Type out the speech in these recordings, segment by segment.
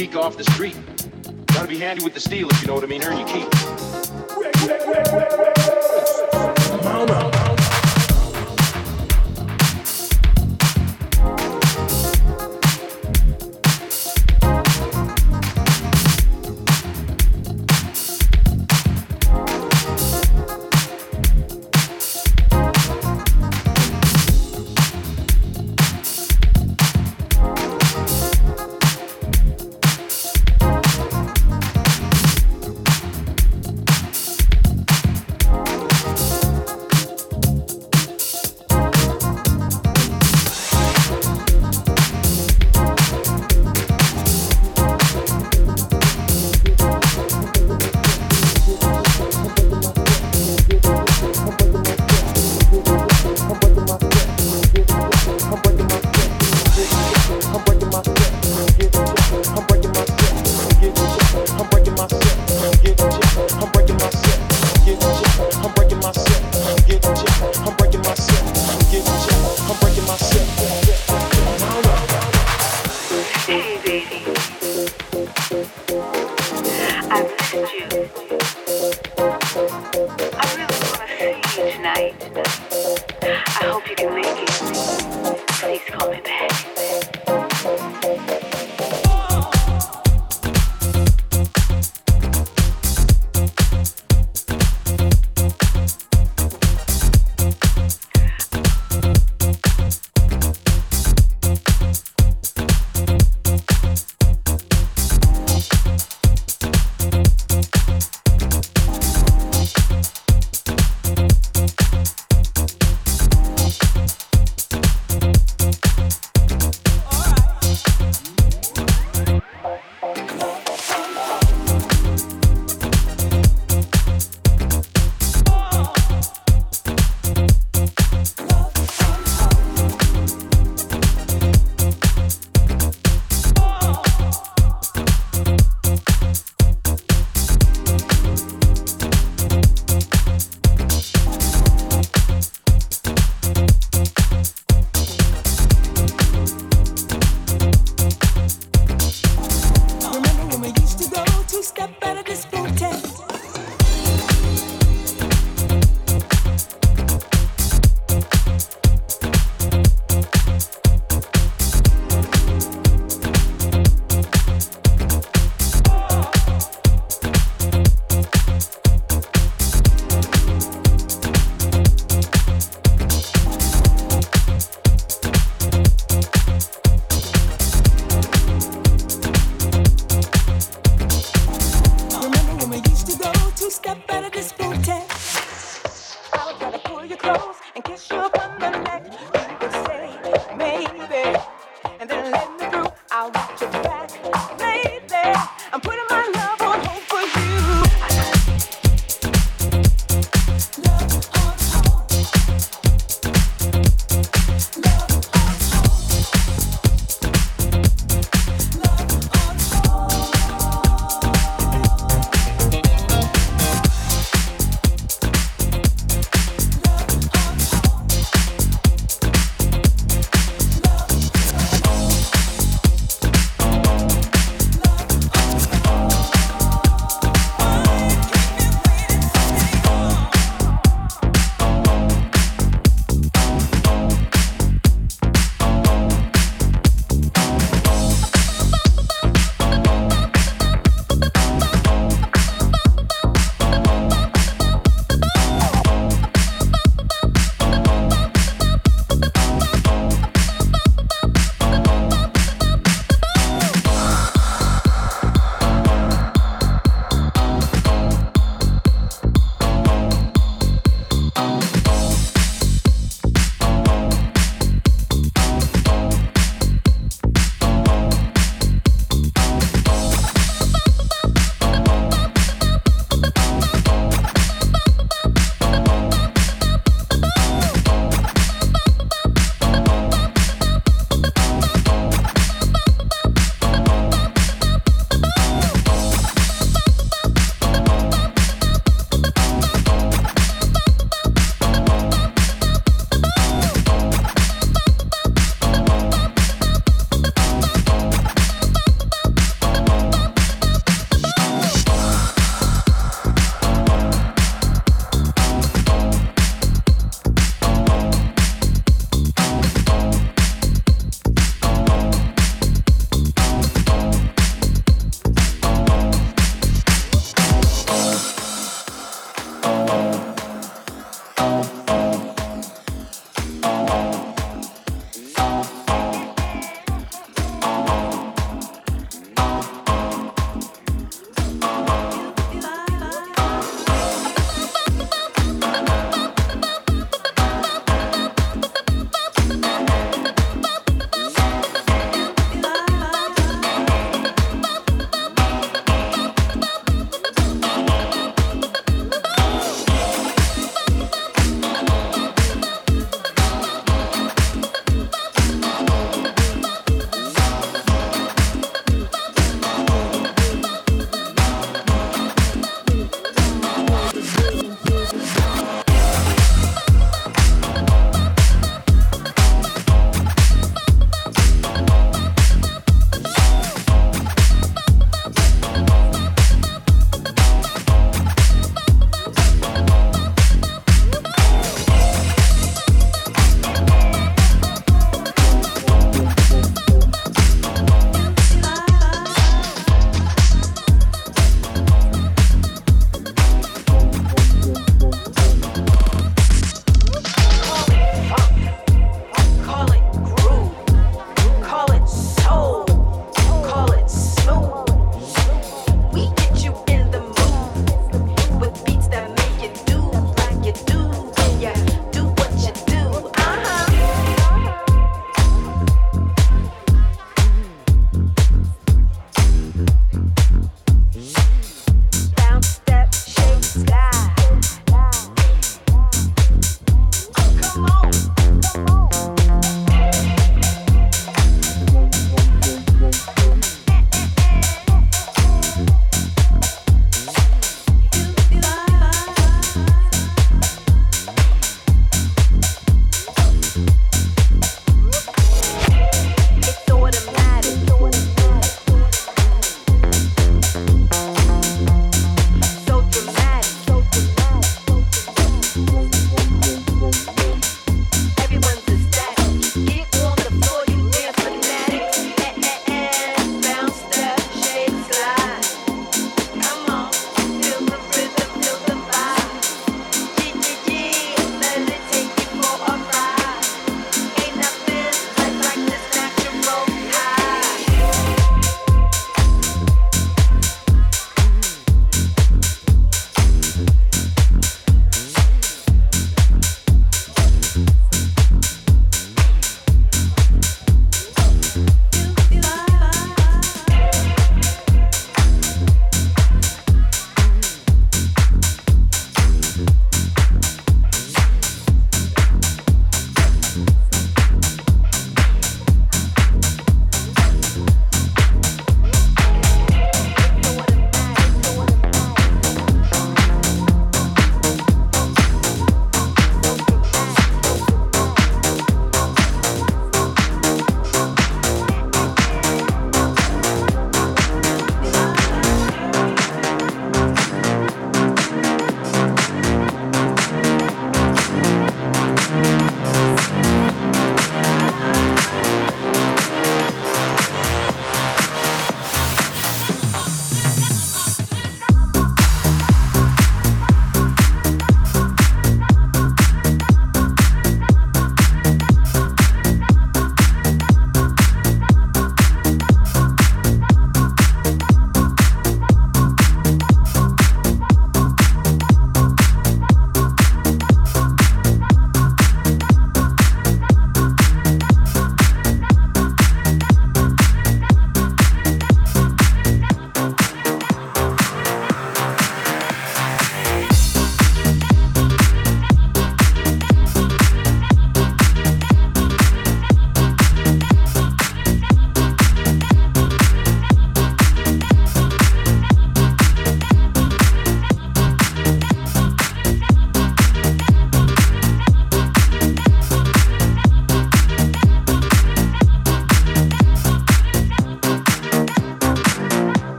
geek off the street. Gotta be handy with the steel if you know what I mean. Earn your keep.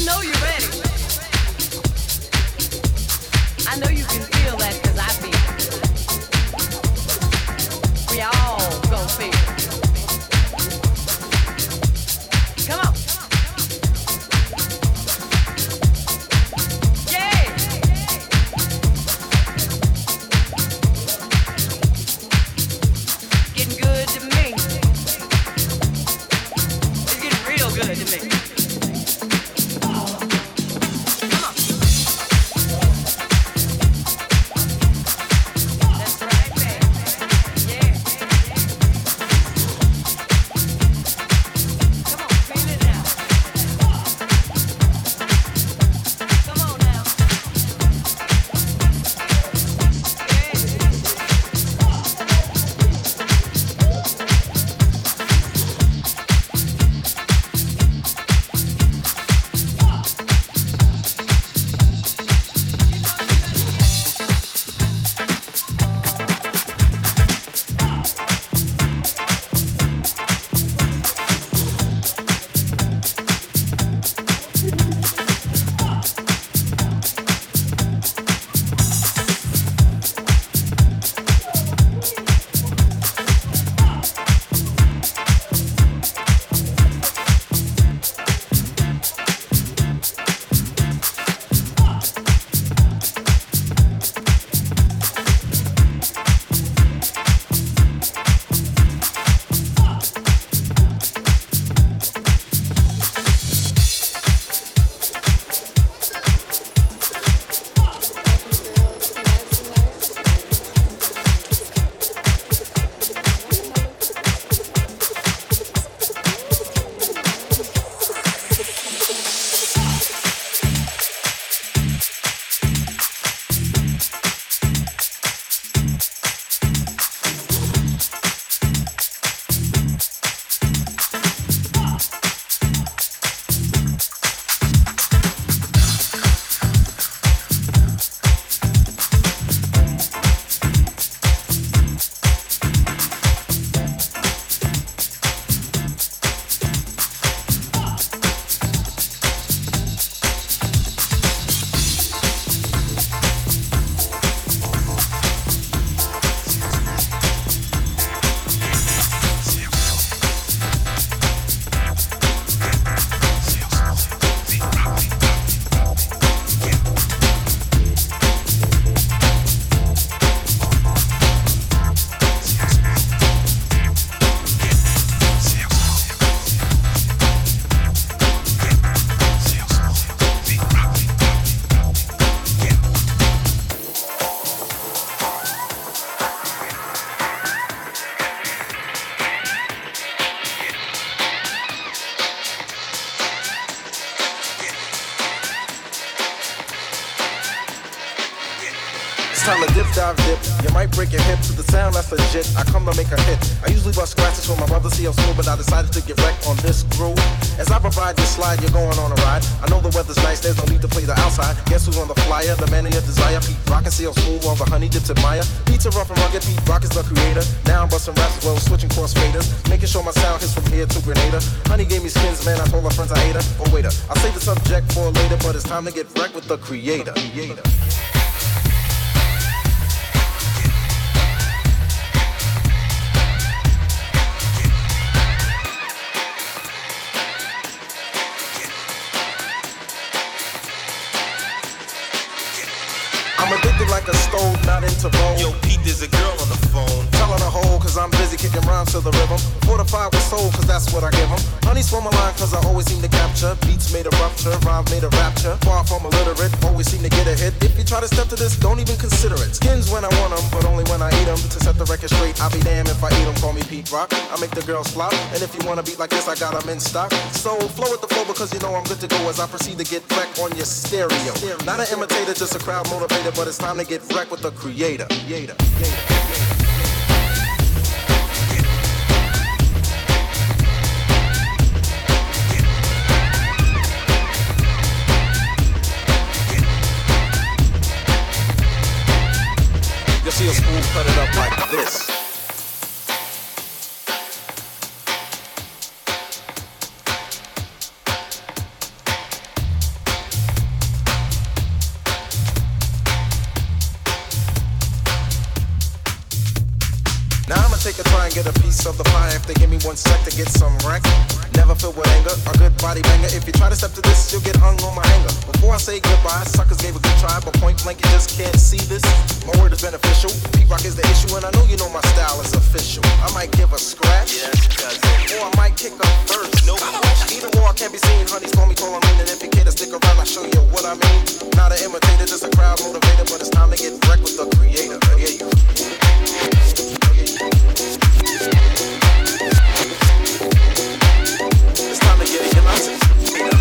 I know you can that because I feel it. We dive dip. You might break your hip to the sound that's legit. I come to make a hit. I usually bust scratches for my brother CL Smooth, but I decided to get wrecked on this groove. As I provide this slide, you're going on a ride. I know the weather's nice, there's no need to play the outside. Guess who's on the flyer? The man of your desire. Pete Rock and CL Smooth, all the honey dips admire. Pizza rough and rugged, Pete Rock is the creator. Now I'm busting raps as well switching cross faders. Making sure my sound hits from here to Grenada. Honey gave me skins, man, I told my friends I hate her. Oh, waiter, I'll save the subject for later, but it's time to get wrecked with the creator. creator. Kicking rhymes to the rhythm. Fortified with soul, cause that's what I give them. Honey swim my line, cause I always seem to capture. Beats made a rupture, rhymes made a rapture. Far from illiterate, always seem to get a hit. If you try to step to this, don't even consider it. Skins when I want them, but only when I eat them. To set the record straight, I'll be damned if I eat them. Call me Pete Rock. I make the girls flop. And if you wanna beat like this, I got them in stock. So flow with the flow because you know I'm good to go as I proceed to get wrecked on your stereo. Not an imitator, just a crowd motivator, but it's time to get wrecked with the creator. creator. creator. See a spoon cut it up like this. One sec to get some wreck. Never filled with anger, a good body banger. If you try to step to this, you'll get hung on my hanger. Before I say goodbye, suckers gave a good try, but point blank, you just can't see this. My word is beneficial. Pete Rock is the issue, and I know you know my style is official. I might give a scratch, yes, or I might kick up first. No, either or I can't be seen. Honey's call me tall, I mean, and if you care to stick around, I'll show you what I mean. Not an imitator, just a crowd motivator, but it's time to get wrecked with the creator. Oh, I hear you. Oh, never get it, can my see?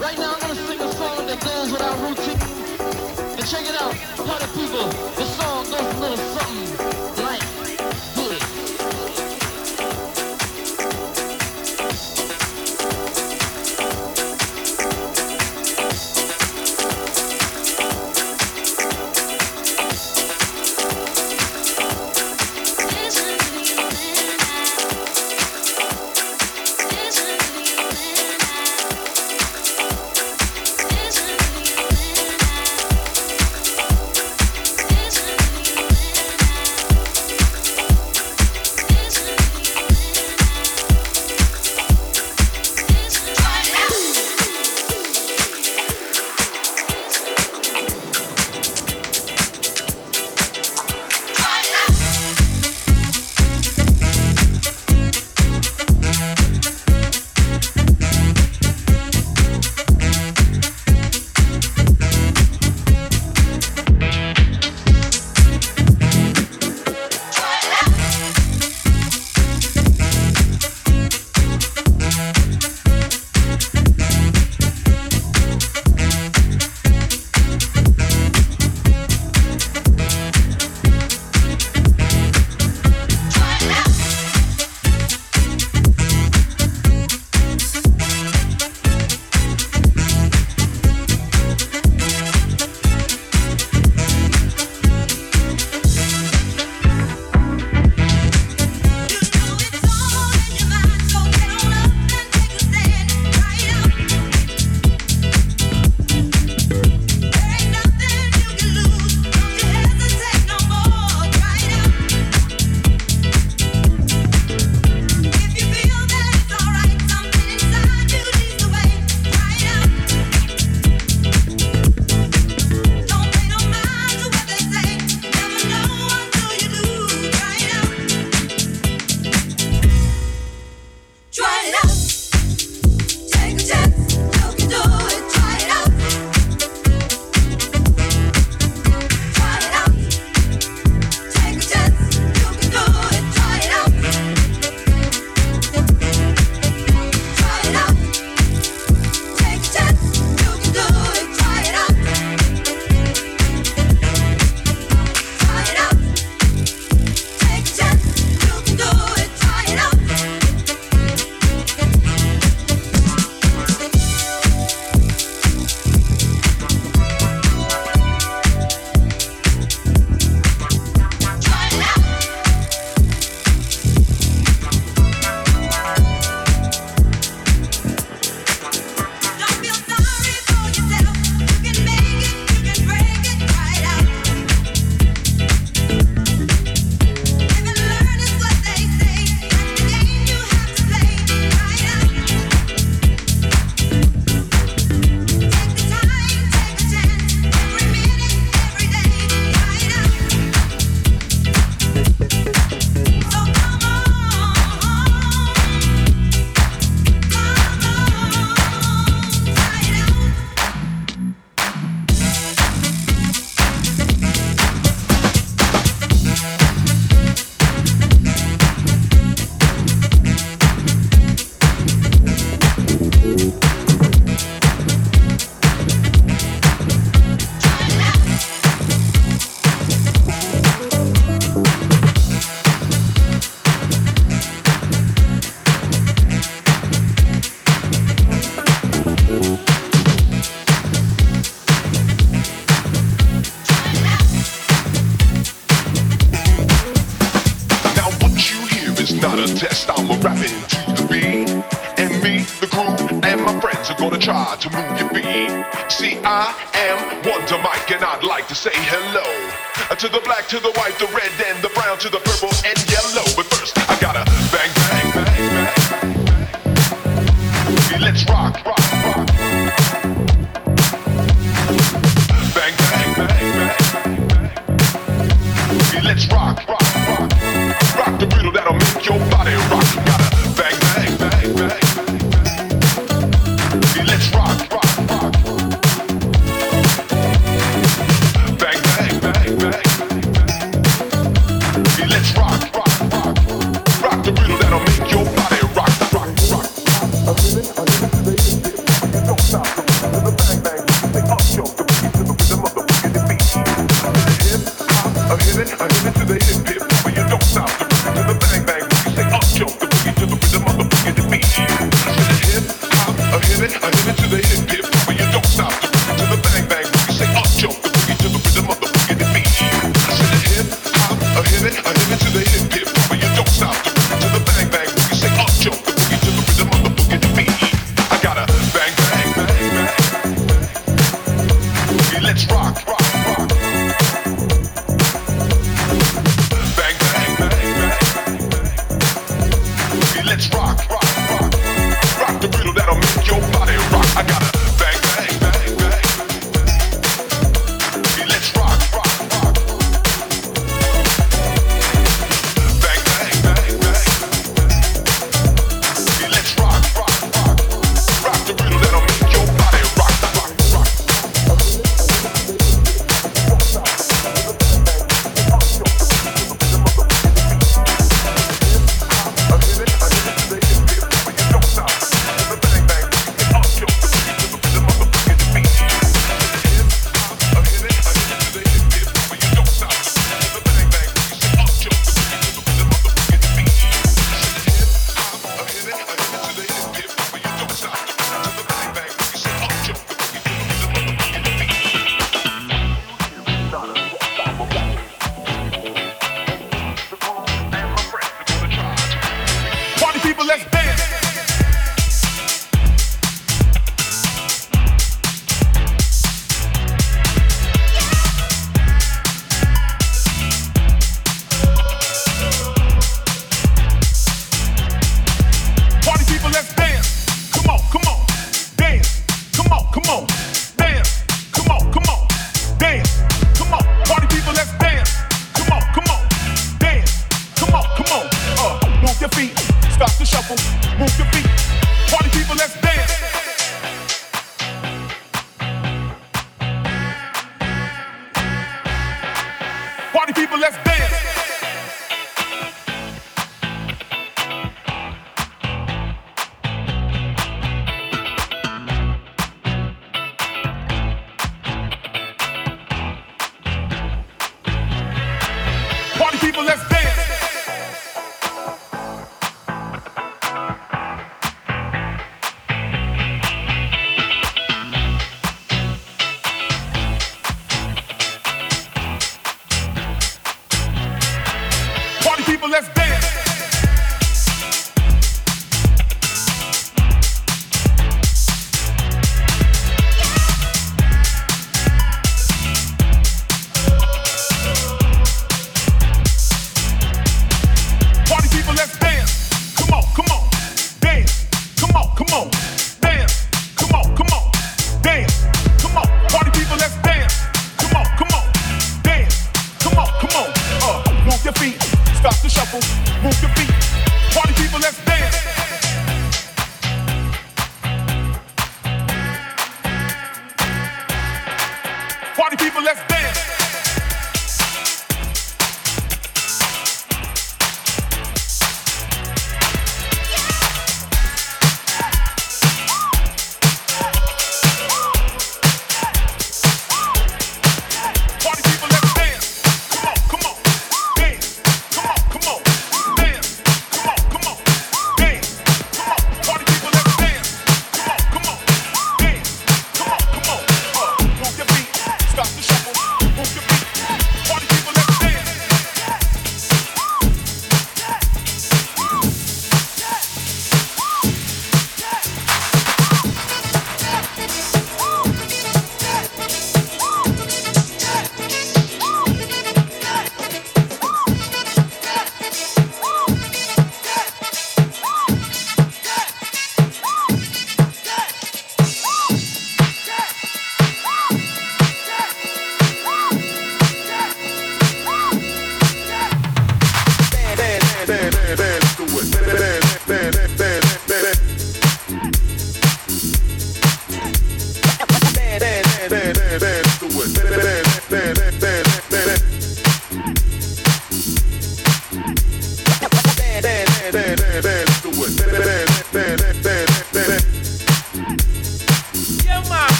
Right now I'm gonna sing a song that goes with our routine. And check it out, party people, the song.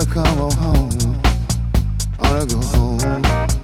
Hey, hey, hey.